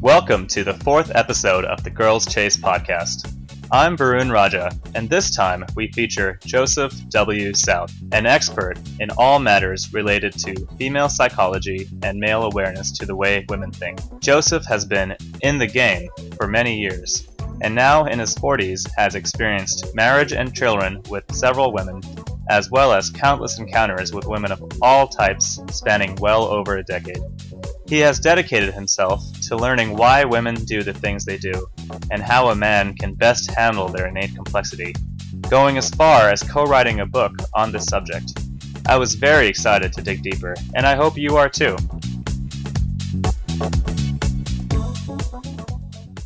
Welcome to the fourth episode of the Girls Chase podcast. I'm Varun Raja, and this time we feature Joseph W. South, an expert in all matters related to female psychology and male awareness to the way women think. Joseph has been in the game for many years, and now in his 40s has experienced marriage and children with several women, as well as countless encounters with women of all types spanning well over a decade. He has dedicated himself to learning why women do the things they do and how a man can best handle their innate complexity, going as far as co writing a book on this subject. I was very excited to dig deeper, and I hope you are too.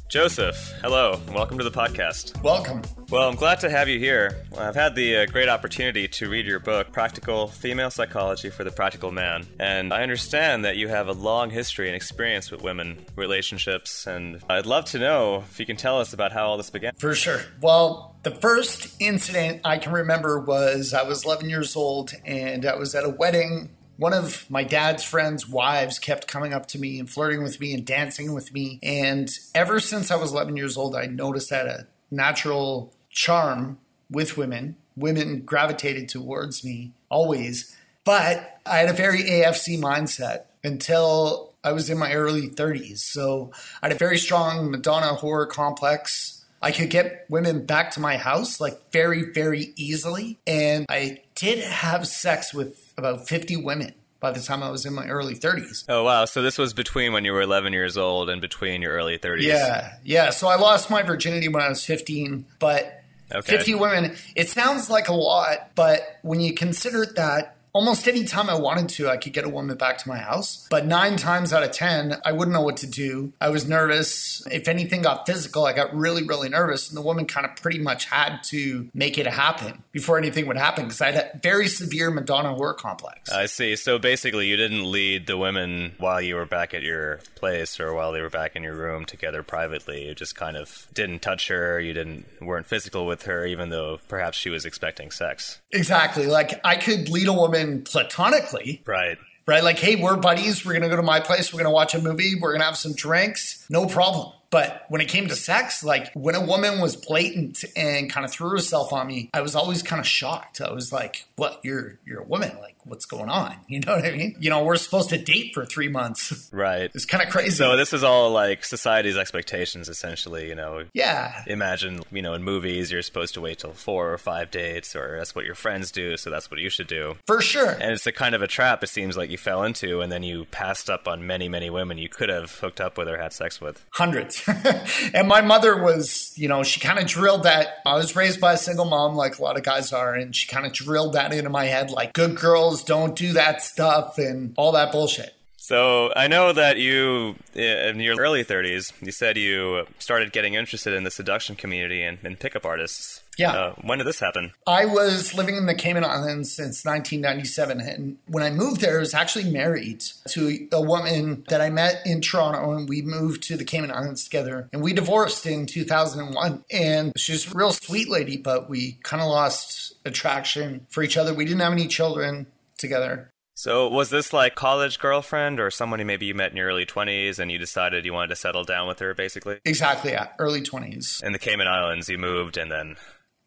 Joseph, hello, welcome to the podcast. Welcome. Well, I'm glad to have you here. I've had the uh, great opportunity to read your book, Practical Female Psychology for the Practical Man. And I understand that you have a long history and experience with women, relationships, and I'd love to know if you can tell us about how all this began. For sure. Well, the first incident I can remember was I was 11 years old and I was at a wedding one of my dad's friends' wives kept coming up to me and flirting with me and dancing with me. And ever since I was 11 years old, I noticed that a natural charm with women. Women gravitated towards me always. But I had a very AFC mindset until I was in my early 30s. So I had a very strong Madonna whore complex. I could get women back to my house like very, very easily. And I did have sex with about 50 women by the time I was in my early 30s. Oh, wow. So this was between when you were 11 years old and between your early 30s. Yeah. Yeah. So I lost my virginity when I was 15, but okay. 50 women, it sounds like a lot, but when you consider that almost any time I wanted to, I could get a woman back to my house. But nine times out of 10, I wouldn't know what to do. I was nervous. If anything got physical, I got really, really nervous. And the woman kind of pretty much had to make it happen before anything would happen because I had a very severe Madonna whore complex. I see. So basically, you didn't lead the women while you were back at your place or while they were back in your room together privately. You just kind of didn't touch her. You didn't weren't physical with her, even though perhaps she was expecting sex. Exactly. Like I could lead a woman platonically. Right. Right. Like, hey, we're buddies. We're going to go to my place. We're going to watch a movie. We're going to have some drinks. No problem. But when it came to sex, like when a woman was blatant and kind of threw herself on me, I was always kind of shocked. I was like, "What? You're you're a woman? Like, what's going on?" You know what I mean? You know, we're supposed to date for three months. Right. It's kind of crazy. So this is all like society's expectations, essentially. You know. Yeah. Imagine, you know, in movies, you're supposed to wait till four or five dates, or that's what your friends do, so that's what you should do. For sure. And it's a kind of a trap. It seems like you fell into, and then you passed up on many, many women you could have hooked up with or had sex with. Hundreds. and my mother was, you know, she kind of drilled that. I was raised by a single mom, like a lot of guys are, and she kind of drilled that into my head, like good girls don't do that stuff and all that bullshit. So I know that you, in your early 30s, you said you started getting interested in the seduction community and, and pickup artists. Yeah. Uh, when did this happen? I was living in the Cayman Islands since 1997. And when I moved there, I was actually married to a woman that I met in Toronto. And we moved to the Cayman Islands together. And we divorced in 2001. And she's a real sweet lady, but we kind of lost attraction for each other. We didn't have any children together. So was this like college girlfriend or someone maybe you met in your early 20s and you decided you wanted to settle down with her basically? Exactly, yeah, early 20s. In the Cayman Islands you moved and then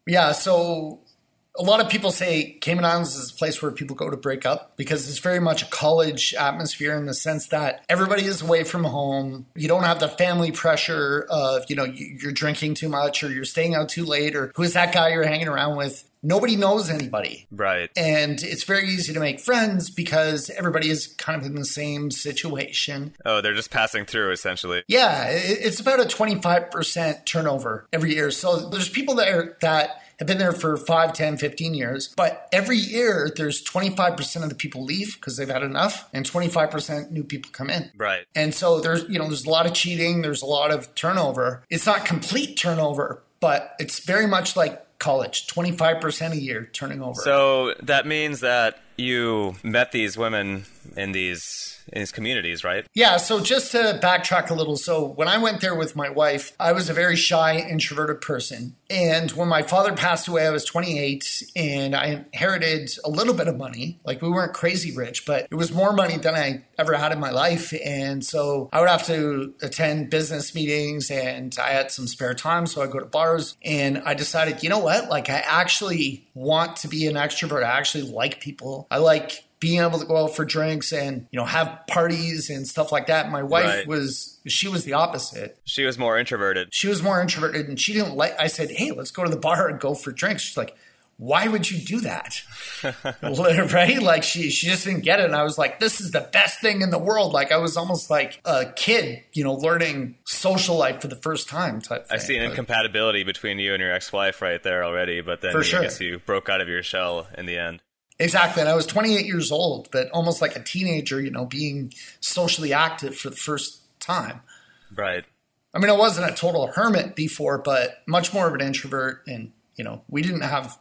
yeah, so a lot of people say Cayman Islands is a place where people go to break up because it's very much a college atmosphere in the sense that everybody is away from home. You don't have the family pressure of, you know, you're drinking too much or you're staying out too late or who's that guy you're hanging around with. Nobody knows anybody. Right. And it's very easy to make friends because everybody is kind of in the same situation. Oh, they're just passing through essentially. Yeah, it's about a 25% turnover every year. So there's people there that have been there for 5, 10, 15 years. But every year, there's 25% of the people leave because they've had enough, and 25% new people come in. Right. And so there's, you know, there's a lot of cheating, there's a lot of turnover. It's not complete turnover, but it's very much like college 25% a year turning over. So that means that you met these women in these in his communities, right? Yeah. So just to backtrack a little, so when I went there with my wife, I was a very shy, introverted person, and when my father passed away, I was 28, and I inherited a little bit of money. Like we weren't crazy rich, but it was more money than I ever had in my life, and so I would have to attend business meetings, and I had some spare time, so I go to bars, and I decided, you know what, like I actually want to be an extrovert. I actually like people. I like being able to go out for drinks and you know have parties and stuff like that. My wife right. was she was the opposite. She was more introverted. She was more introverted, and she didn't like. I said, "Hey, let's go to the bar and go for drinks." She's like, "Why would you do that?" right? Like she she just didn't get it, and I was like, "This is the best thing in the world." Like I was almost like a kid, you know, learning social life for the first time. Type. I see an but, incompatibility between you and your ex-wife right there already, but then I sure. guess you broke out of your shell in the end. Exactly. And I was 28 years old, but almost like a teenager, you know, being socially active for the first time. Right. I mean, I wasn't a total hermit before, but much more of an introvert. And, you know, we didn't have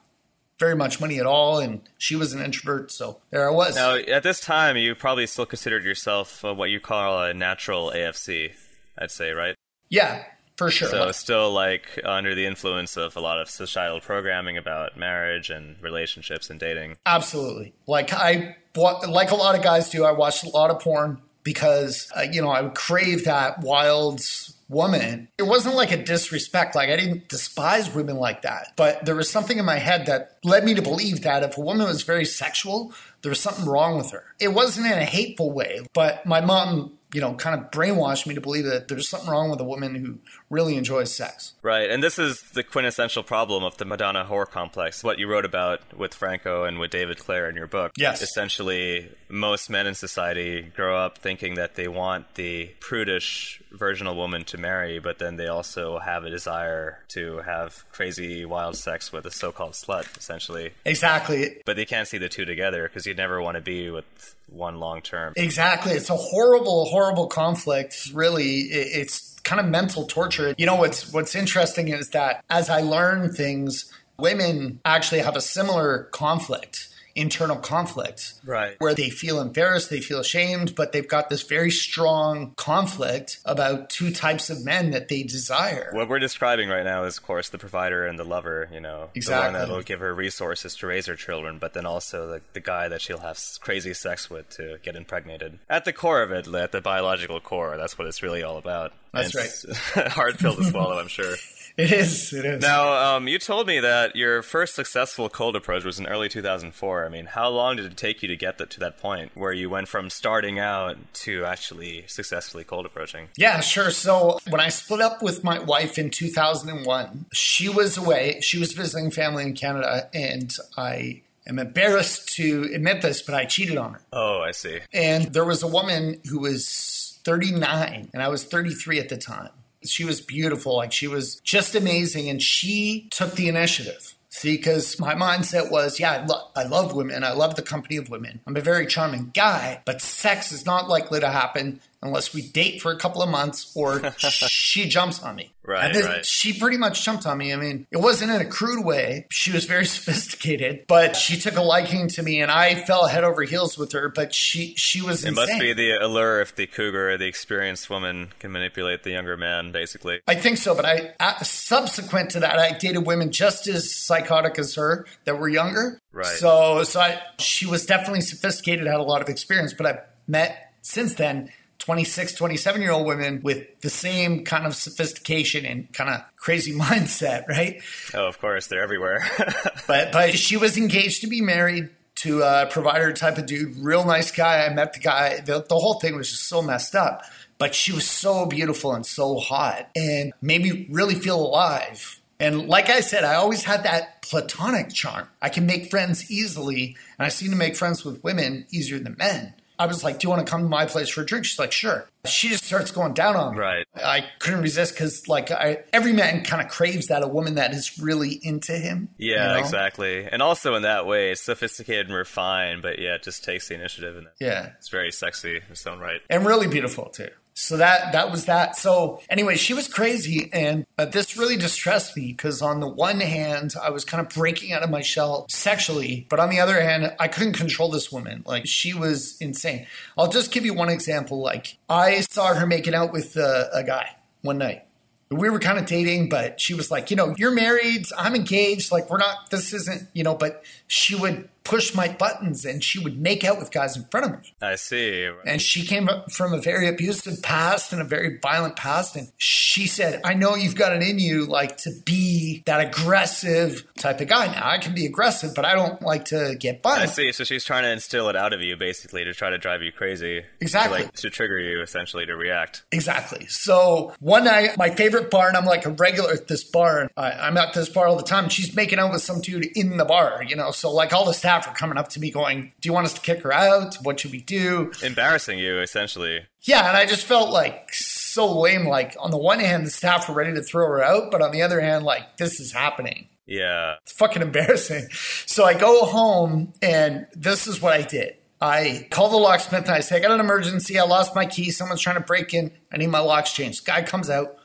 very much money at all. And she was an introvert. So there I was. Now, at this time, you probably still considered yourself uh, what you call a natural AFC, I'd say, right? Yeah for sure. So still like under the influence of a lot of societal programming about marriage and relationships and dating. Absolutely. Like I like a lot of guys do. I watched a lot of porn because uh, you know I would crave that wild woman. It wasn't like a disrespect. Like I didn't despise women like that, but there was something in my head that led me to believe that if a woman was very sexual, there was something wrong with her. It wasn't in a hateful way, but my mom you know, kind of brainwashed me to believe that there's something wrong with a woman who really enjoys sex. Right. And this is the quintessential problem of the Madonna whore complex, what you wrote about with Franco and with David Clare in your book. Yes. Essentially, most men in society grow up thinking that they want the prudish virginal woman to marry, but then they also have a desire to have crazy, wild sex with a so called slut, essentially. Exactly. But they can't see the two together because you'd never want to be with one long term. Exactly. It's a horrible, horrible conflict. Really, it's kind of mental torture. You know what's what's interesting is that as I learn things, women actually have a similar conflict internal conflict. Right. Where they feel embarrassed, they feel ashamed, but they've got this very strong conflict about two types of men that they desire. What we're describing right now is, of course, the provider and the lover, you know. Exactly. The one that'll give her resources to raise her children, but then also the, the guy that she'll have crazy sex with to get impregnated. At the core of it, at the biological core, that's what it's really all about. That's right. hard pill to swallow, I'm sure. It is. It is. Now, um, you told me that your first successful cold approach was in early 2004. I mean, how long did it take you to get to that point where you went from starting out to actually successfully cold approaching? Yeah, sure. So when I split up with my wife in 2001, she was away. She was visiting family in Canada, and I am embarrassed to admit this, but I cheated on her. Oh, I see. And there was a woman who was 39, and I was 33 at the time she was beautiful. Like she was just amazing. And she took the initiative. See, because my mindset was, yeah, I, lo- I love women. I love the company of women. I'm a very charming guy, but sex is not likely to happen unless we date for a couple of months or she jumps on me. Right, this, right. She pretty much jumped on me. I mean, it wasn't in a crude way. She was very sophisticated, but she took a liking to me, and I fell head over heels with her. But she she was. It insane. must be the allure if the cougar, the experienced woman, can manipulate the younger man, basically. I think so, but I uh, subsequent to that, I dated women just as psychotic as her that were younger. Right. So so I, she was definitely sophisticated, had a lot of experience, but I've met since then 26, 27 year old women with the same kind of sophistication and kind of crazy mindset, right? Oh, of course, they're everywhere. but but she was engaged to be married to a provider type of dude, real nice guy. I met the guy. The, the whole thing was just so messed up, but she was so beautiful and so hot and made me really feel alive. And like I said, I always had that platonic charm. I can make friends easily, and I seem to make friends with women easier than men. I was like, "Do you want to come to my place for a drink?" She's like, "Sure." She just starts going down on me. Right. I couldn't resist because, like, I, every man kind of craves that a woman that is really into him. Yeah, you know? exactly. And also in that way, it's sophisticated and refined, but yeah, it just takes the initiative. And yeah, it's very sexy in its own right, and really beautiful too. So that that was that. So anyway, she was crazy, and uh, this really distressed me because on the one hand, I was kind of breaking out of my shell sexually, but on the other hand, I couldn't control this woman. Like she was insane. I'll just give you one example. Like I saw her making out with uh, a guy one night. We were kind of dating, but she was like, you know, you're married, I'm engaged, like we're not. This isn't, you know. But she would push my buttons and she would make out with guys in front of me. I see. And she came from a very abusive past and a very violent past. And she said, I know you've got it in you, like to be that aggressive type of guy. Now, I can be aggressive, but I don't like to get violent. I see. So she's trying to instill it out of you, basically, to try to drive you crazy. Exactly. To, like, to trigger you, essentially, to react. Exactly. So one night, my favorite bar, and I'm like a regular at this bar. And I, am at this bar all the time. And she's making out with some dude in the bar, you know. So, like, all the staff staff are coming up to me going, Do you want us to kick her out? What should we do? Embarrassing you, essentially. Yeah, and I just felt like so lame. Like, on the one hand, the staff were ready to throw her out, but on the other hand, like, this is happening. Yeah. It's fucking embarrassing. So I go home, and this is what I did. I call the locksmith and I say, I got an emergency. I lost my key. Someone's trying to break in. I need my locks changed. Guy comes out,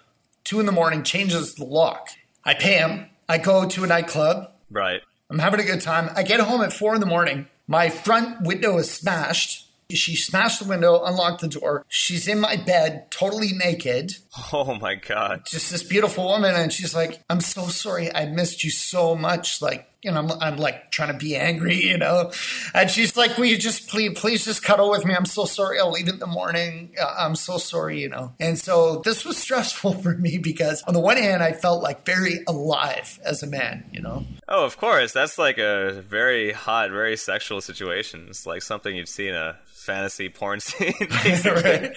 two in the morning, changes the lock. I pay him. I go to a nightclub. Right. I'm having a good time. I get home at four in the morning. My front window is smashed. She smashed the window, unlocked the door. She's in my bed, totally naked. Oh my God. Just this beautiful woman. And she's like, I'm so sorry. I missed you so much. Like, you know, I'm, I'm like trying to be angry, you know. And she's like, "Will you just please, please just cuddle with me? I'm so sorry. I'll leave in the morning. Uh, I'm so sorry, you know." And so this was stressful for me because on the one hand, I felt like very alive as a man, you know. Oh, of course. That's like a very hot, very sexual situation. It's like something you'd see in a fantasy porn scene. right,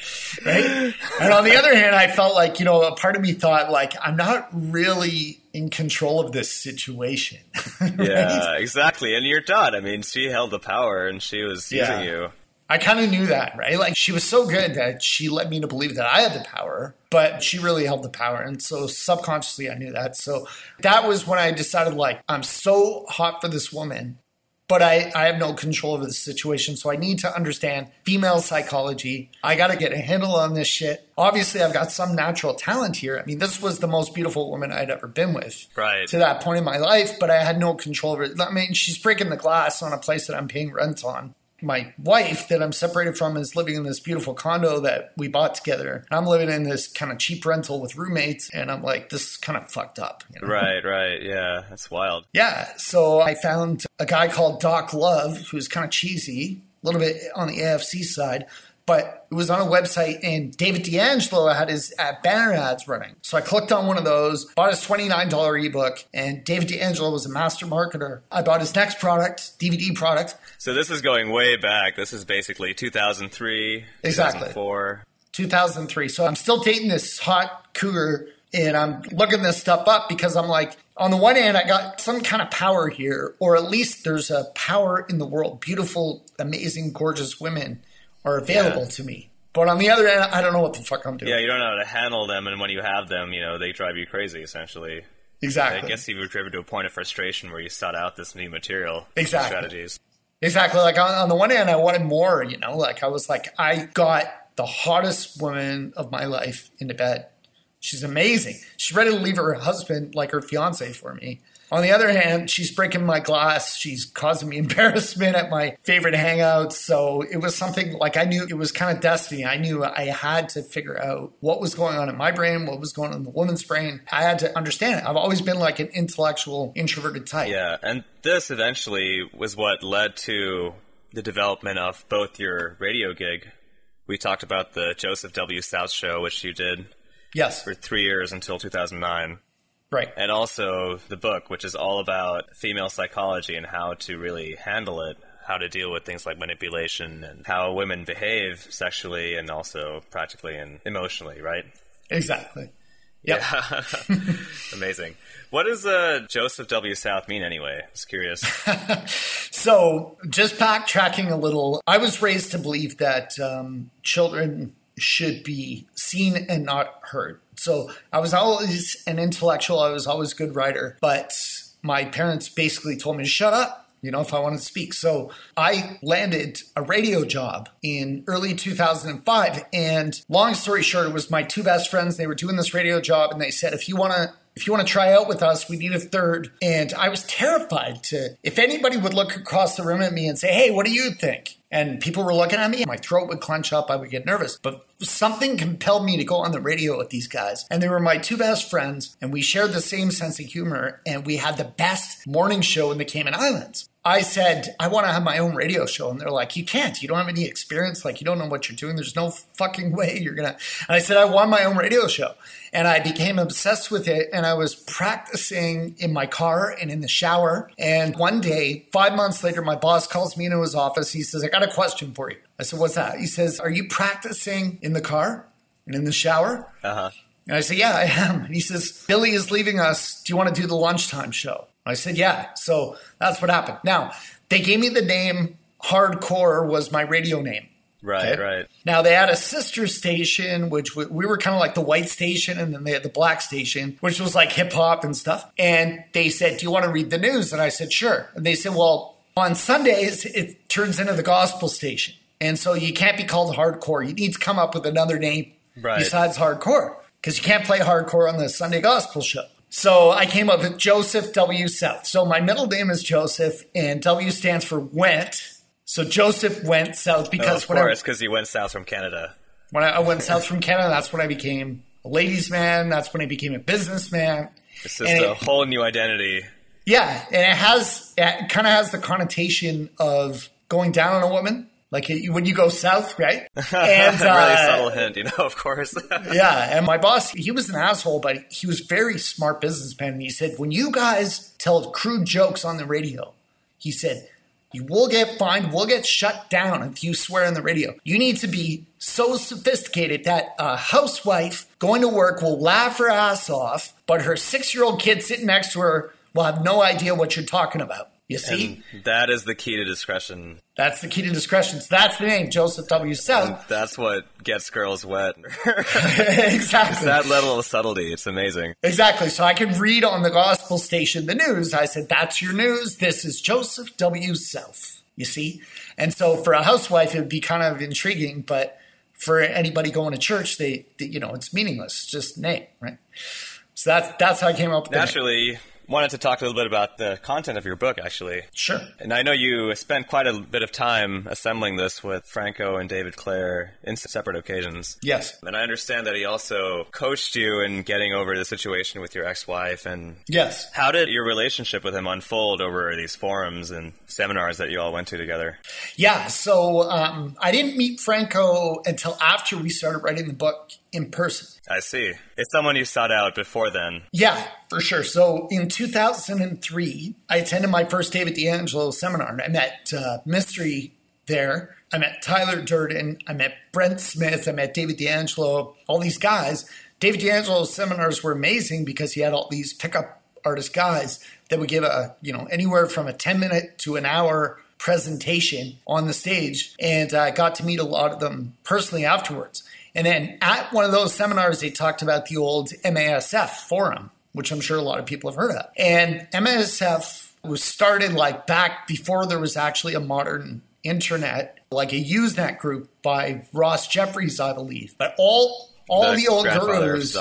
right. And on the other hand, I felt like you know, a part of me thought like I'm not really in control of this situation. right? Yeah, exactly. And you're done. I mean, she held the power and she was yeah. using you. I kind of knew that, right? Like she was so good that she led me to believe that I had the power, but she really held the power. And so subconsciously I knew that. So that was when I decided like I'm so hot for this woman but I, I have no control over the situation. So I need to understand female psychology. I got to get a handle on this shit. Obviously, I've got some natural talent here. I mean, this was the most beautiful woman I'd ever been with right. to that point in my life, but I had no control over it. I mean, she's breaking the glass on a place that I'm paying rent on my wife that I'm separated from is living in this beautiful condo that we bought together. I'm living in this kind of cheap rental with roommates, and I'm like, this is kind of fucked up. You know? Right, right. Yeah, that's wild. Yeah. So I found a guy called Doc Love, who's kind of cheesy, a little bit on the AFC side, but it was on a website and David D'Angelo had his uh, banner ads running. So I clicked on one of those, bought his $29 ebook, and David D'Angelo was a master marketer. I bought his next product, DVD product. So this is going way back. This is basically 2003, exactly. 2004. 2003. So I'm still dating this hot cougar and I'm looking this stuff up because I'm like, on the one hand, I got some kind of power here, or at least there's a power in the world. Beautiful, amazing, gorgeous women are available yeah. to me. But on the other end, I don't know what the fuck I'm doing. Yeah, you don't know how to handle them, and when you have them, you know they drive you crazy. Essentially, exactly. I guess you were driven to a point of frustration where you sought out this new material, exactly. strategies. Exactly. Like on, on the one hand, I wanted more. You know, like I was like, I got the hottest woman of my life into bed. She's amazing. She's ready to leave her husband, like her fiance, for me. On the other hand, she's breaking my glass. She's causing me embarrassment at my favorite hangouts. So it was something like I knew it was kind of destiny. I knew I had to figure out what was going on in my brain, what was going on in the woman's brain. I had to understand it. I've always been like an intellectual, introverted type. Yeah. And this eventually was what led to the development of both your radio gig. We talked about the Joseph W. South show, which you did. Yes. For three years until 2009. Right. And also the book, which is all about female psychology and how to really handle it, how to deal with things like manipulation and how women behave sexually and also practically and emotionally, right? Exactly. Yep. Yeah. Amazing. What does uh, Joseph W. South mean anyway? I was curious. so, just backtracking a little, I was raised to believe that um, children should be seen and not heard. So I was always an intellectual. I was always a good writer, but my parents basically told me to shut up. you know, if I wanted to speak. So I landed a radio job in early 2005. And long story short, it was my two best friends. They were doing this radio job and they said, if you want to if you want to try out with us, we need a third. And I was terrified to, if anybody would look across the room at me and say, Hey, what do you think? And people were looking at me, my throat would clench up, I would get nervous. But something compelled me to go on the radio with these guys. And they were my two best friends, and we shared the same sense of humor, and we had the best morning show in the Cayman Islands. I said, I want to have my own radio show. And they're like, You can't. You don't have any experience. Like, you don't know what you're doing. There's no fucking way you're going to. And I said, I want my own radio show. And I became obsessed with it. And I was practicing in my car and in the shower. And one day, five months later, my boss calls me into his office. He says, I got a question for you. I said, What's that? He says, Are you practicing in the car and in the shower? Uh huh. And I said, Yeah, I am. And he says, Billy is leaving us. Do you want to do the lunchtime show? I said, Yeah. So that's what happened. Now, they gave me the name Hardcore, was my radio name. Right, okay? right. Now they had a sister station, which we were kind of like the white station, and then they had the black station, which was like hip hop and stuff. And they said, "Do you want to read the news?" And I said, "Sure." And they said, "Well, on Sundays it turns into the gospel station, and so you can't be called hardcore. You need to come up with another name right. besides hardcore because you can't play hardcore on the Sunday gospel show." So I came up with Joseph W. South. So my middle name is Joseph, and W stands for went. So Joseph went south because oh, of course, because he went south from Canada. When I, I, went south from Canada, that's when I became a ladies' man. That's when I became a businessman. It's just and a it, whole new identity. Yeah, and it has it kind of has the connotation of going down on a woman like when you go south, right? And really uh, subtle hint, you know, of course. yeah, and my boss, he was an asshole, but he was very smart businessman. And he said, when you guys tell crude jokes on the radio, he said, you will get fined, will get shut down if you swear on the radio. You need to be so sophisticated that a housewife going to work will laugh her ass off, but her six year old kid sitting next to her will have no idea what you're talking about. You see? And that is the key to discretion. That's the key to discretion. So that's the name, Joseph W. South. That's what gets girls wet. exactly. It's that level of subtlety. It's amazing. Exactly. So I could read on the gospel station the news. I said, That's your news. This is Joseph W. South. You see? And so for a housewife, it would be kind of intriguing, but for anybody going to church, they, they you know, it's meaningless. It's just name, right? So that's that's how I came up with Naturally, wanted to talk a little bit about the content of your book, actually. Sure. And I know you spent quite a bit of time assembling this with Franco and David Clare in separate occasions. Yes. And I understand that he also coached you in getting over the situation with your ex-wife. And yes, how did your relationship with him unfold over these forums and seminars that you all went to together? Yeah. So um, I didn't meet Franco until after we started writing the book in person. I see. It's someone you sought out before then. Yeah, for sure. So in 2003, I attended my first David D'Angelo seminar. I met uh, Mystery there. I met Tyler Durden. I met Brent Smith. I met David D'Angelo, all these guys. David D'Angelo's seminars were amazing because he had all these pickup artist guys that would give a, you know, anywhere from a 10 minute to an hour presentation on the stage. And I got to meet a lot of them personally afterwards. And then at one of those seminars, they talked about the old MASF forum, which I'm sure a lot of people have heard of. And MSF was started like back before there was actually a modern internet, like a Usenet group by Ross Jeffries, I believe. But all all the, the old gurus,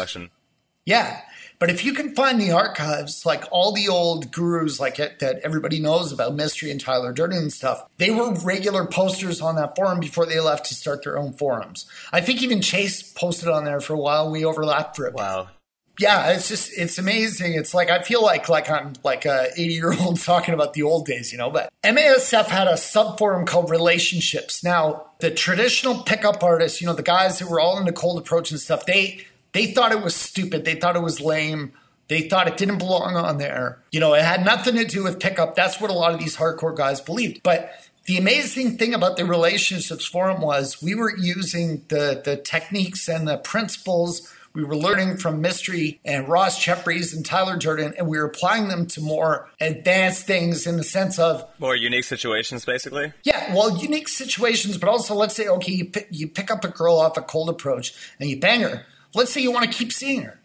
yeah, but if you can find the archives, like all the old gurus, like it, that everybody knows about, Mystery and Tyler Durden and stuff, they were regular posters on that forum before they left to start their own forums. I think even Chase posted on there for a while. We overlapped for it. Wow yeah, it's just it's amazing. It's like I feel like like I'm like a 80 year old talking about the old days, you know. But MASF had a sub forum called Relationships. Now the traditional pickup artists, you know, the guys who were all into cold approach and stuff, they they thought it was stupid. They thought it was lame. They thought it didn't belong on there. You know, it had nothing to do with pickup. That's what a lot of these hardcore guys believed. But the amazing thing about the relationships forum was we were using the the techniques and the principles we were learning from Mystery and Ross Jeffries and Tyler Durden, and we were applying them to more advanced things in the sense of more unique situations, basically. Yeah, well, unique situations, but also let's say, okay, you pick, you pick up a girl off a cold approach and you bang her. Let's say you want to keep seeing her.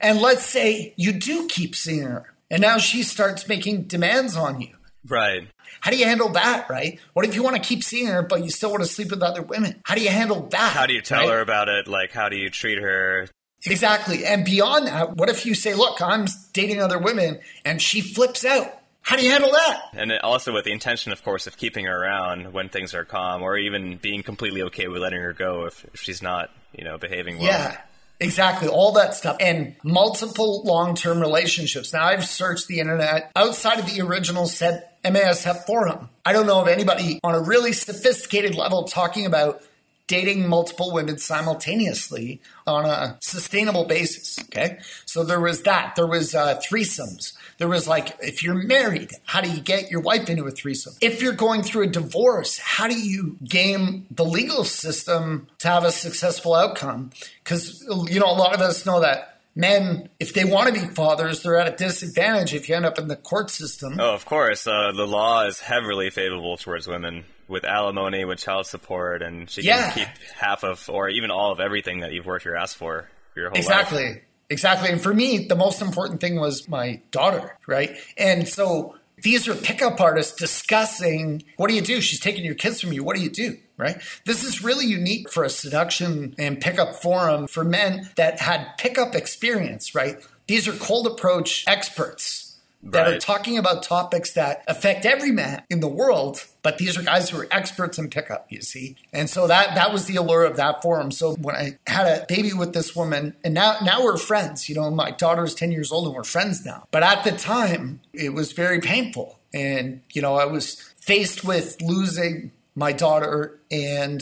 And let's say you do keep seeing her. And now she starts making demands on you. Right. How do you handle that, right? What if you want to keep seeing her, but you still want to sleep with other women? How do you handle that? How do you tell right? her about it? Like, how do you treat her? Exactly. And beyond that, what if you say, look, I'm dating other women and she flips out? How do you handle that? And also with the intention, of course, of keeping her around when things are calm, or even being completely okay with letting her go if, if she's not, you know, behaving well. Yeah. Exactly, all that stuff. And multiple long term relationships. Now, I've searched the internet outside of the original set MASF forum. I don't know of anybody on a really sophisticated level talking about dating multiple women simultaneously on a sustainable basis. Okay. So there was that. There was uh, threesomes. There was like, if you're married, how do you get your wife into a threesome? If you're going through a divorce, how do you game the legal system to have a successful outcome? Because, you know, a lot of us know that men, if they want to be fathers, they're at a disadvantage if you end up in the court system. Oh, of course. Uh, the law is heavily favorable towards women with alimony, with child support, and she yeah. can keep half of or even all of everything that you've worked your ass for, for your whole exactly. life. Exactly. Exactly. And for me, the most important thing was my daughter, right? And so these are pickup artists discussing what do you do? She's taking your kids from you. What do you do? Right? This is really unique for a seduction and pickup forum for men that had pickup experience, right? These are cold approach experts that right. are talking about topics that affect every man in the world. But these are guys who are experts in pickup, you see. And so that that was the allure of that forum. So when I had a baby with this woman, and now now we're friends. You know, my daughter is 10 years old and we're friends now. But at the time, it was very painful. And, you know, I was faced with losing my daughter and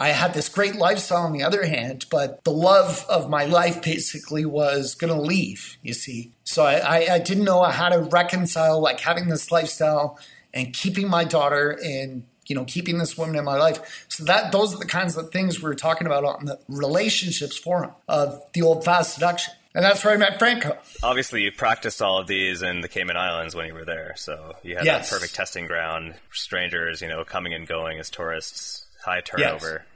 I had this great lifestyle on the other hand, but the love of my life basically was going to leave, you see. So I, I, I, didn't know how to reconcile like having this lifestyle and keeping my daughter and you know keeping this woman in my life. So that those are the kinds of things we were talking about on the relationships forum of the old fast seduction. And that's where I met Franco. Obviously, you practiced all of these in the Cayman Islands when you were there. So you had yes. that perfect testing ground. Strangers, you know, coming and going as tourists, high turnover. Yes.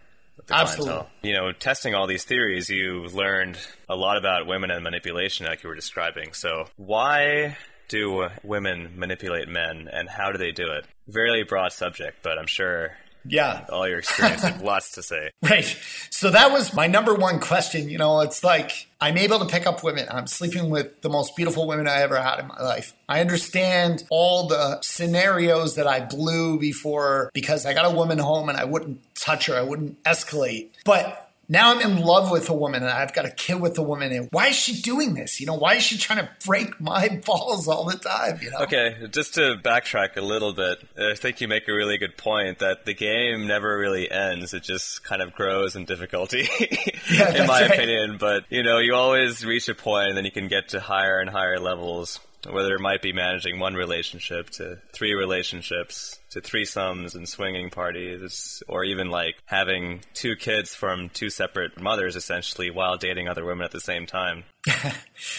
Absolutely. Clientele. You know, testing all these theories, you learned a lot about women and manipulation, like you were describing. So, why do women manipulate men, and how do they do it? Very broad subject, but I'm sure yeah. All your experience lots to say. Right. So that was my number one question. You know, it's like I'm able to pick up women. I'm sleeping with the most beautiful women I ever had in my life. I understand all the scenarios that I blew before because I got a woman home and I wouldn't touch her, I wouldn't escalate. But now I'm in love with a woman and I've got a kid with a woman. And why is she doing this? You know, why is she trying to break my balls all the time? You know? Okay, just to backtrack a little bit, I think you make a really good point that the game never really ends. It just kind of grows in difficulty, yeah, in my right. opinion. But, you know, you always reach a point and then you can get to higher and higher levels whether it might be managing one relationship to three relationships to threesomes and swinging parties, or even like having two kids from two separate mothers essentially while dating other women at the same time.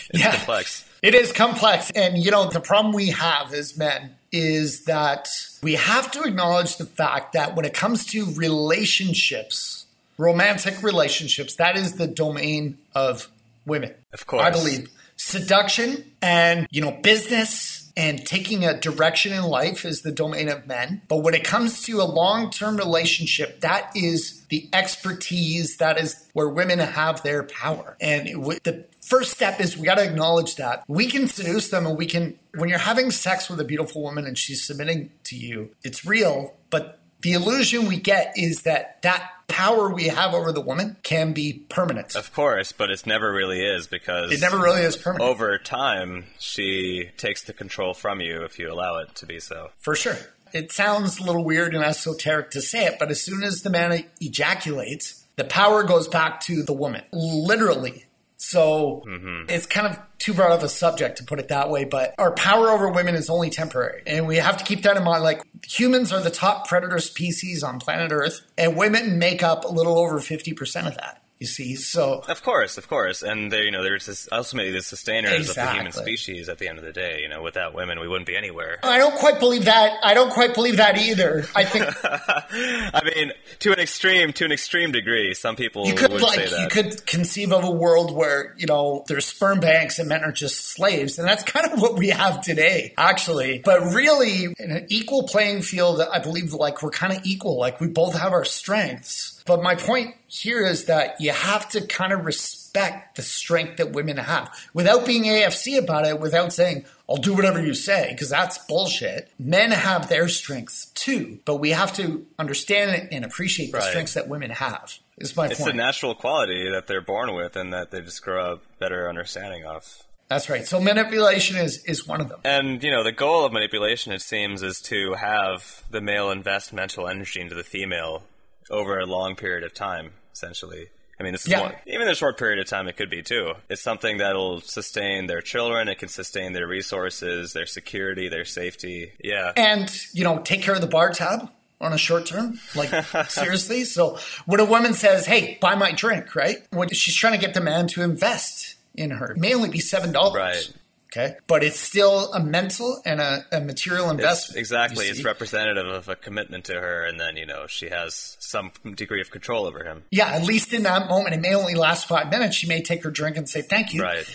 It's yeah. complex. It is complex. And, you know, the problem we have as men is that we have to acknowledge the fact that when it comes to relationships, romantic relationships, that is the domain of women. Of course. I believe seduction and, you know, business and taking a direction in life is the domain of men. But when it comes to a long term relationship, that is the expertise, that is where women have their power. And the first step is we got to acknowledge that we can seduce them and we can, when you're having sex with a beautiful woman and she's submitting to you, it's real, but the illusion we get is that that power we have over the woman can be permanent. Of course, but it never really is because it never really is permanent. Over time, she takes the control from you if you allow it to be so. For sure. It sounds a little weird and esoteric to say it, but as soon as the man ejaculates, the power goes back to the woman. Literally, so mm-hmm. it's kind of too broad of a subject to put it that way, but our power over women is only temporary. And we have to keep that in mind. Like humans are the top predator species on planet Earth, and women make up a little over 50% of that. You see, so of course, of course, and they, you know, they're just ultimately the sustainers exactly. of the human species. At the end of the day, you know, without women, we wouldn't be anywhere. I don't quite believe that. I don't quite believe that either. I think. I mean, to an extreme, to an extreme degree, some people you could would like say that. you could conceive of a world where you know there's sperm banks and men are just slaves, and that's kind of what we have today, actually. But really, in an equal playing field, I believe like we're kind of equal. Like we both have our strengths but my point here is that you have to kind of respect the strength that women have without being AFC about it, without saying, I'll do whatever you say, because that's bullshit. Men have their strengths too, but we have to understand and appreciate the right. strengths that women have. Is my it's point. It's a natural quality that they're born with and that they just grow up better understanding of. That's right. So manipulation is is one of them. And you know, the goal of manipulation, it seems, is to have the male invest mental energy into the female over a long period of time, essentially. I mean, this is yeah. one, even a short period of time, it could be too. It's something that'll sustain their children. It can sustain their resources, their security, their safety. Yeah. And, you know, take care of the bar tab on a short term. Like, seriously? So when a woman says, hey, buy my drink, right? What, she's trying to get the man to invest in her. It may only be $7. Right. Okay. But it's still a mental and a, a material investment. It's, exactly. It's representative of a commitment to her. And then, you know, she has some degree of control over him. Yeah. At least in that moment, it may only last five minutes. She may take her drink and say, thank you. Right.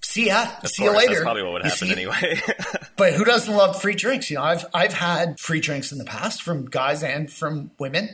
See ya. Of See course, you later. That's probably what would happen anyway. but who doesn't love free drinks? You know, I've I've had free drinks in the past from guys and from women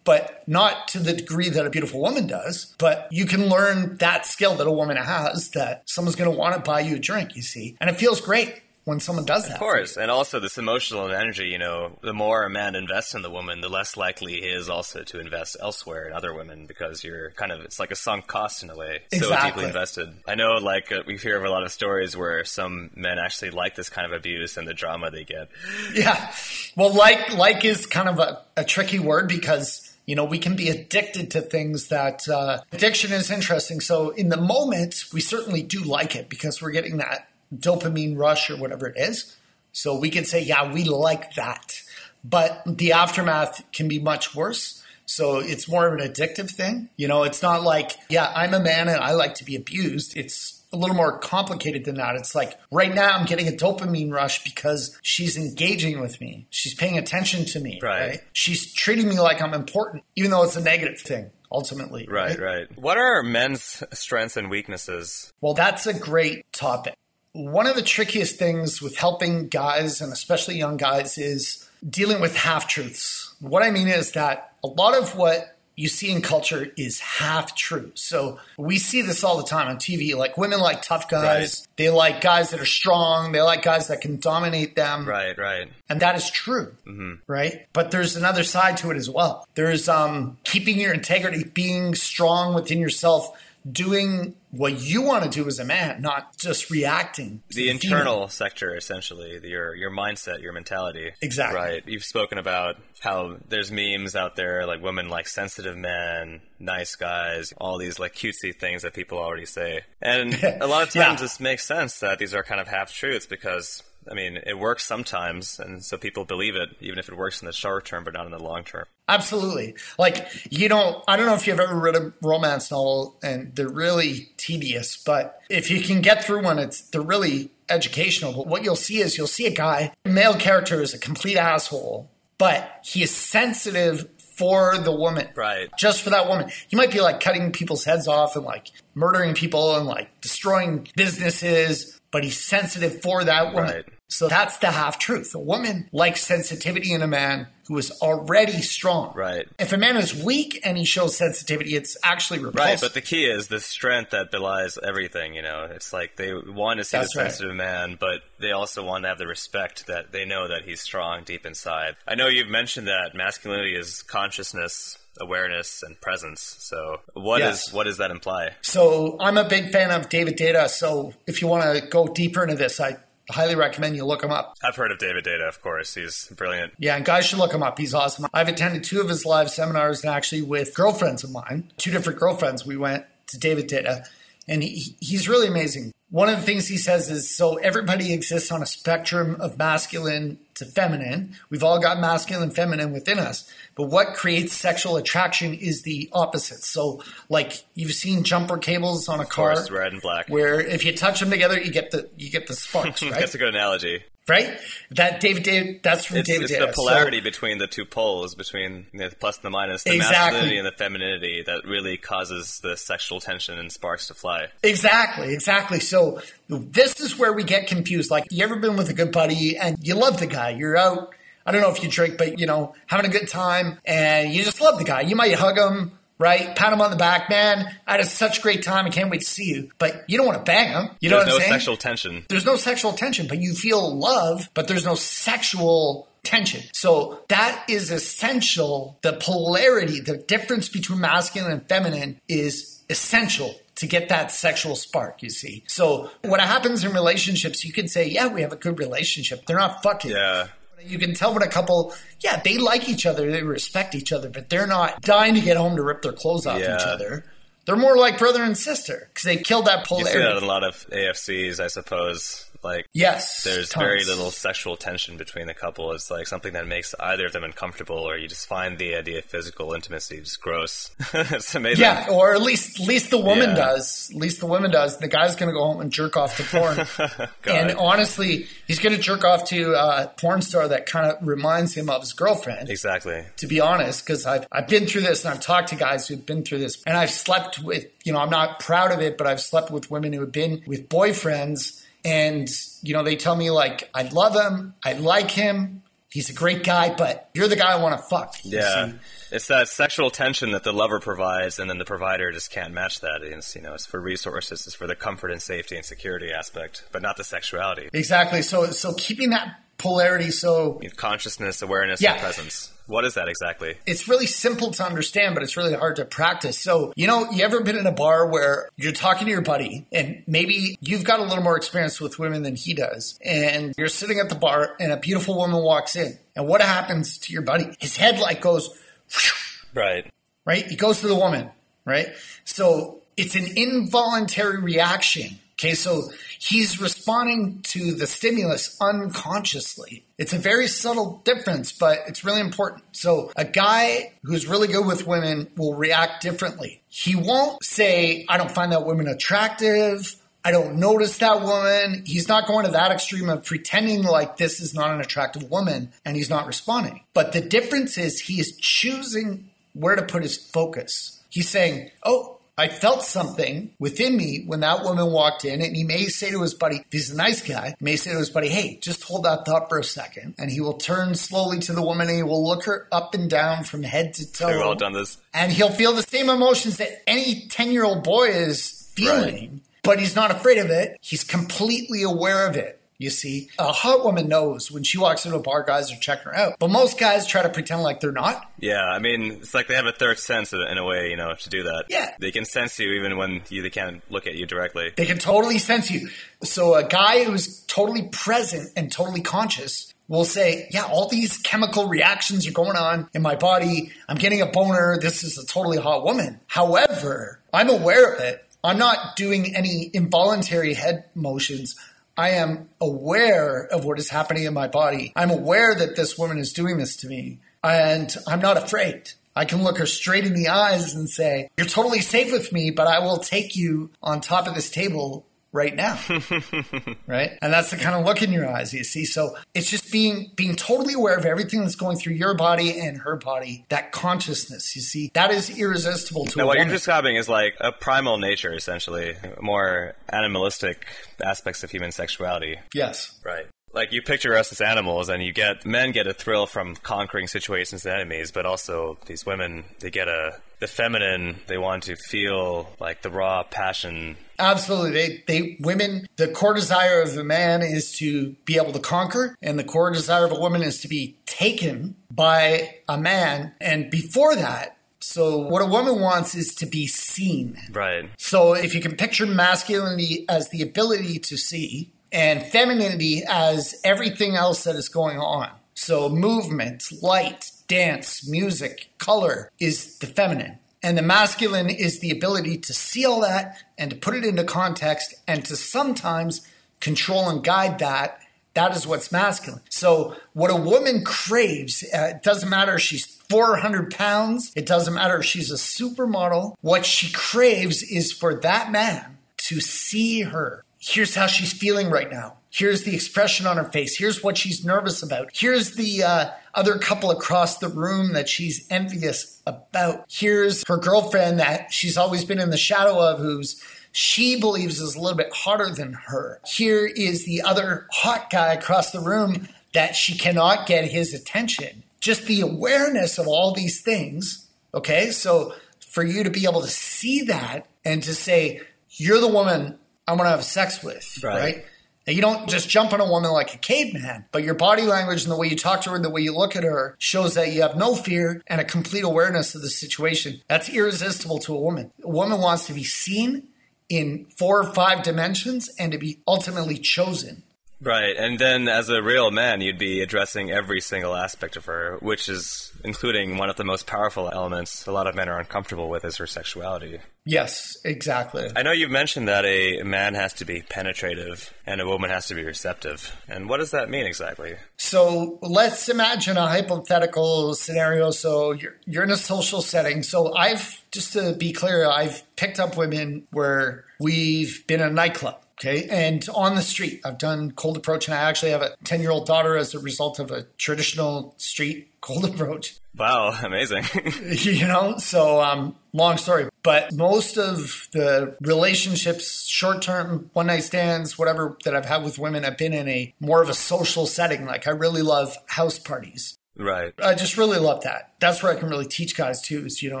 but not to the degree that a beautiful woman does. But you can learn that skill that a woman has that someone's going to want to buy you a drink, you see. And it feels great when someone does that. Of course. And also this emotional energy, you know, the more a man invests in the woman, the less likely he is also to invest elsewhere in other women because you're kind of, it's like a sunk cost in a way. Exactly. So deeply invested. I know like uh, we hear of a lot of stories where some men actually like this kind of abuse and the drama they get. Yeah. Well, like, like is kind of a, a tricky word because you know, we can be addicted to things that uh, addiction is interesting. So in the moment, we certainly do like it because we're getting that dopamine rush or whatever it is. So we can say, yeah, we like that. But the aftermath can be much worse. So it's more of an addictive thing. You know, it's not like, yeah, I'm a man and I like to be abused. It's a little more complicated than that. It's like right now I'm getting a dopamine rush because she's engaging with me. She's paying attention to me. Right. right? She's treating me like I'm important, even though it's a negative thing ultimately. Right, right, right. What are men's strengths and weaknesses? Well, that's a great topic. One of the trickiest things with helping guys and especially young guys is dealing with half truths. What I mean is that a lot of what you see in culture is half true. So we see this all the time on TV. Like women like tough guys. Right. They like guys that are strong. They like guys that can dominate them. Right, right. And that is true. Mm-hmm. Right. But there's another side to it as well. There's um, keeping your integrity, being strong within yourself, doing what you want to do as a man, not just reacting. the, the internal female. sector, essentially, your your mindset, your mentality. Exactly. Right. You've spoken about how there's memes out there like women like sensitive men, nice guys, all these like cutesy things that people already say, and a lot of times yeah. this makes sense that these are kind of half truths because I mean, it works sometimes, and so people believe it, even if it works in the short term, but not in the long term. Absolutely. Like, you know, I don't know if you've ever read a romance novel, and they're really tedious, but if you can get through one, it's they're really educational. But what you'll see is you'll see a guy, male character is a complete asshole, but he is sensitive for the woman. Right. Just for that woman. He might be like cutting people's heads off and like murdering people and like destroying businesses, but he's sensitive for that woman. Right. So that's the half truth. A woman likes sensitivity in a man who is already strong. Right. If a man is weak and he shows sensitivity, it's actually repulsive. Right, but the key is the strength that belies everything, you know. It's like they want to see that's the sensitive right. man, but they also want to have the respect that they know that he's strong deep inside. I know you've mentioned that masculinity is consciousness awareness and presence. So what yes. is what does that imply? So I'm a big fan of David Deida. So if you want to go deeper into this, I highly recommend you look him up. I've heard of David Deida, of course. He's brilliant. Yeah, and guys should look him up. He's awesome. I've attended two of his live seminars and actually with girlfriends of mine, two different girlfriends. We went to David Deida, and he, he's really amazing. One of the things he says is so everybody exists on a spectrum of masculine to feminine. We've all got masculine and feminine within us. But what creates sexual attraction is the opposite. So, like you've seen jumper cables on a car, Course, red and black. where if you touch them together, you get the you get the sparks, right? That's a good analogy. Right? That David, David that's from It's, David. it's the So- polarity between the two poles, between the plus and the minus, the Exactly. masculinity and the femininity, that really causes the sexual tension and sparks to fly. Exactly, exactly. So this is where we get confused. Like, you ever been with a good buddy and you love the guy? You're out. I don't know if you drink, but you know, having a good time, and you just love the guy. You might hug him, right? Pat him on the back, man. I had such a great time. I can't wait to see you. But you don't want to bang him. You know There's what I'm saying? sexual tension. there's no sexual tension, but you feel love, but there's no sexual tension. So that is essential. The polarity, the difference between masculine and feminine is essential to get that sexual spark, you see. So what happens in relationships, you can say, yeah, we have a good relationship. They're not fucking. Yeah. You can tell when a couple, yeah, they like each other, they respect each other, but they're not dying to get home to rip their clothes off Yeah. each other. They're more like brother and sister because they killed that You see that in a lot of AFCs, I suppose. Like, yes, there's tons. very little sexual tension between the couple. It's like something that makes either of them uncomfortable, or you just find the idea of physical intimacy just gross. it's amazing. Yeah, or at least at least the woman Yeah. does. At least the woman does. The guy's going to go home and jerk off to porn. and honestly, he's going to jerk off to a porn star that kind of reminds him of his girlfriend. Exactly. To be honest, because I've I've been through this and I've talked to guys who've been through this, and I've slept with you know I'm not proud of it, but I've slept with women who have been with boyfriends, and you know they tell me like I love him, I like him, he's a great guy, but you're the guy I want to fuck. Yeah. see. It's that sexual tension that the lover provides, and then the provider just can't match that. It's, you know, it's for resources, it's for the comfort and safety and security aspect, but not the sexuality. exactly. So so keeping that polarity so Consciousness, awareness, Yeah. and presence. What is that exactly? it's really simple to understand, but it's really hard to practice. So, you know, you ever been in a bar where you're talking to your buddy and maybe you've got a little more experience with women than he does, and you're sitting at the bar and a beautiful woman walks in, and what happens to your buddy? His head like goes, Right. right? He goes to the woman, right? So it's an involuntary reaction. Okay, so he's responding to the stimulus unconsciously. It's a very subtle difference, but it's really important. So a guy who's really good with women will react differently. He won't say, I don't find that woman attractive. I don't notice that woman. He's not going to that extreme of pretending like this is not an attractive woman and he's not responding. But the difference is he is choosing where to put his focus. He's saying, Oh, I felt something within me when that woman walked in. And he may say to his buddy, he's a nice guy, he may say to his buddy, Hey, just hold that thought for a second. And he will turn slowly to the woman and he will look her up and down from head to toe We've all done this. and he'll feel the same emotions that any 10 year old boy is feeling, but he's not afraid of it. He's completely aware of it. You see, a hot woman knows when she walks into a bar, guys are checking her out. But most guys try to pretend like they're not. Yeah, I mean, it's like they have a third sense in in a way, you know, to do that. Yeah. They can sense you even when you, they can't look at you directly. They can totally sense you. So a guy who's totally present and totally conscious will say, yeah, all these chemical reactions are going on in my body. I'm getting a boner. This is a totally hot woman. However, I'm aware of it. I'm not doing any involuntary head motions. I am aware of what is happening in my body. I'm aware that this woman is doing this to me and I'm not afraid. I can look her straight in the eyes and say, You're totally safe with me, but I will take you on top of this table right now. right? And that's the kind of look in your eyes you see. So it's just being being totally aware of everything that's going through your body and her body. That consciousness, you see, that is irresistible to Now, a what you're describing is like a primal nature, essentially, more animalistic aspects of human sexuality. yes. Right. Like you picture us as animals, and you get men get a thrill from conquering situations and enemies, but also these women they get a the feminine. They want to feel like the raw passion. Absolutely. They they women the core desire of a man is to be able to conquer and the core desire of a woman is to be taken by a man and before that so what a woman wants is to be seen. Right. So if you can picture masculinity as the ability to see and femininity as everything else that is going on. So movement, light, dance, music, color is the feminine. And the masculine is the ability to see all that and to put it into context and to sometimes control and guide that. That is what's masculine. So, what a woman craves, uh, it doesn't matter if she's 400 pounds, it doesn't matter if she's a supermodel. What she craves is for that man to see her. Here's how she's feeling right now. Here's the expression on her face. Here's what she's nervous about. Here's the uh, other couple across the room that she's envious about. Here's her girlfriend that she's always been in the shadow of, who's she believes is a little bit hotter than her. Here is the other hot guy across the room that she cannot get his attention. Just the awareness of all these things. Okay. So for you to be able to see that and to say, you're the woman I want to have sex with, right? right? you don't just jump on a woman like a caveman, but your body language and the way you talk to her and the way you look at her shows that you have no fear and a complete awareness of the situation. That's irresistible to a woman. A woman wants to be seen in four or five dimensions and to be ultimately chosen. Right. And then as a real man, you'd be addressing every single aspect of her, which is including one of the most powerful elements a lot of men are uncomfortable with is her sexuality. Yes, exactly. I know you've mentioned that a man has to be penetrative and a woman has to be receptive. And what does that mean exactly? So let's imagine a hypothetical scenario. So you're, you're in a social setting. So I've, just to be clear, I've picked up women where we've been in a nightclub Okay. And on the street, I've done cold approach, and I actually have a 10 year old daughter as a result of a traditional street cold approach. Wow, amazing. you know, so um, long story. But most of the relationships, short term, one night stands, whatever that I've had with women I've been in a more of a social setting. Like I really love house parties. Right. I just really love that. That's where I can really teach guys too. Is you know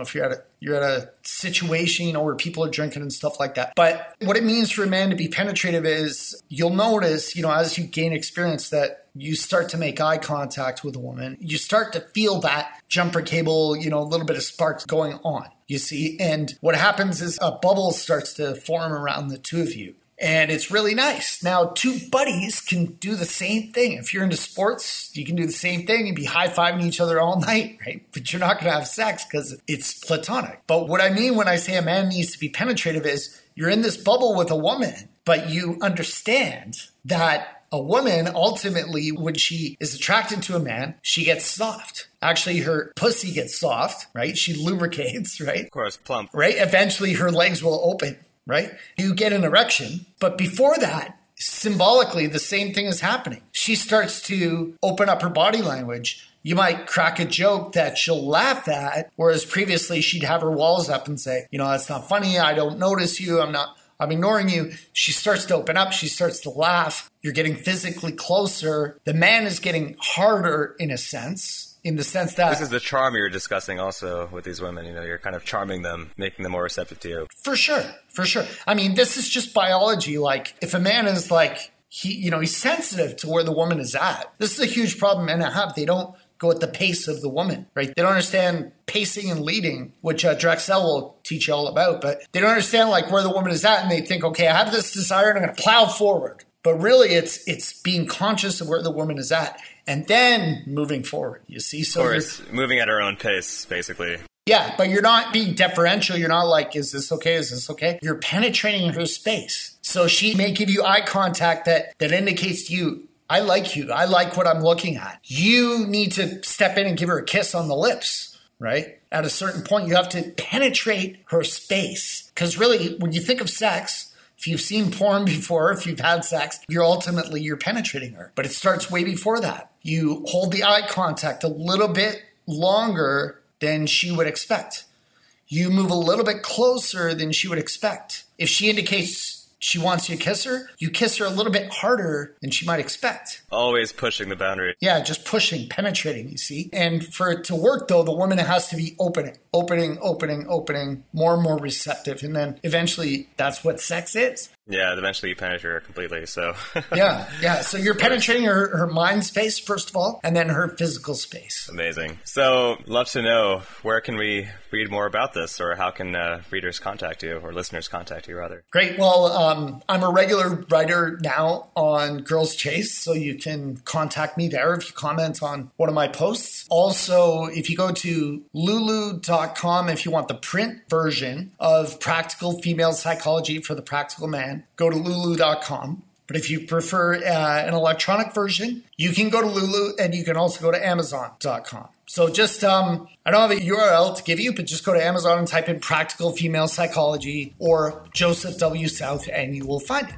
if you're at a you're at a situation you know where people are drinking and stuff like that. But what it means for a man to be penetrative is you'll notice you know as you gain experience that you start to make eye contact with a woman. You start to feel that jumper cable you know a little bit of sparks going on. You see, and what happens is a bubble starts to form around the two of you and it's really nice. Now, two buddies can do the same thing. If you're into sports, you can do the same thing and be high fiving each other all night, right? But you're not going to have sex because it's platonic. But what I mean when I say a man needs to be penetrative is you're in this bubble with a woman, but you understand that a woman ultimately, when she is attracted to a man, she gets soft. Actually, her pussy gets soft, right? She lubricates, right? Of course, plump. Right? Eventually, her legs will open right? You get an erection, but before that, symbolically, the same thing is happening. She starts to open up her body language. You might crack a joke that she'll laugh at, whereas previously she'd have her walls up and say, you know, that's not funny. I don't notice you. I'm not, I'm ignoring you. She starts to open up. She starts to laugh. You're getting physically closer. The man is getting harder in a sense in the sense that this is the charm you're discussing also with these women. You know, you're kind of charming them, making them more receptive to you. For sure, for sure. I mean, this is just biology. Like, if a man is like he, you know, he's sensitive to where the woman is at. This is a huge problem men have. They don't go at the pace of the woman, right? They don't understand pacing and leading, which uh, Drexel will teach you all about, but they don't understand like where the woman is at, and they think, okay, I have this desire, and I'm going to plow forward. But really, it's it's being conscious of where the woman is at and then moving forward. You see, so or it's moving at her own pace, basically. Yeah, but you're not being deferential. You're not like, is this okay? Is this okay? You're penetrating her space. So she may give you eye contact that that indicates to you, I like you. I like what I'm looking at. You need to step in and give her a kiss on the lips, right? At a certain point, you have to penetrate her space. Because really, when you think of sex, if you've seen porn before, if you've had sex, you're ultimately you're penetrating her. But it starts way before that. You hold the eye contact a little bit longer than she would expect. You move a little bit closer than she would expect. If she indicates she wants you to kiss her, you kiss her a little bit harder than she might expect. Always pushing the boundary. Yeah, just pushing, penetrating, you see. And for it to work, though, the woman has to be opening, opening, opening, opening, more and more receptive. And then eventually, that's what sex is. Yeah, eventually you penetrate her completely. So yeah, yeah. So you're penetrating her, her mind space first of all, and then her physical space. Amazing. So love to know where can we read more about this, or how can uh, readers contact you or listeners contact you rather? Great. Well, Um, I'm a regular writer now on Girls Chase, so you can contact me there if you comment on one of my posts. Also, if you go to lulu.com, if you want the print version of Practical Female Psychology for the Practical Man, go to lulu.com. But if you prefer uh, an electronic version, you can go to Lulu and you can also go to Amazon.com. So just, um, I don't have a URL to give you, but just go to Amazon and type in practical female psychology or Joseph W. South and you will find it.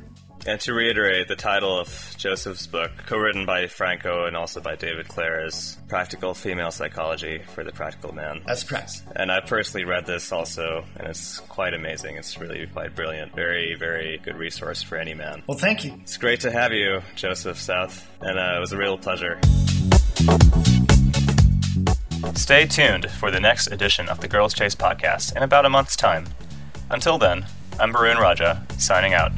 And to reiterate, the title of Joseph's book, co written by Franco and also by David Clare, is Practical Female Psychology for the Practical Man. That's correct. And I personally read this also, and it's quite amazing. It's really quite brilliant. Very, very good resource for any man. Well, thank you. It's great to have you, Joseph South, and uh, it was a real pleasure. Stay tuned for the next edition of the Girls Chase podcast in about a month's time. Until then, I'm Barun Raja, signing out.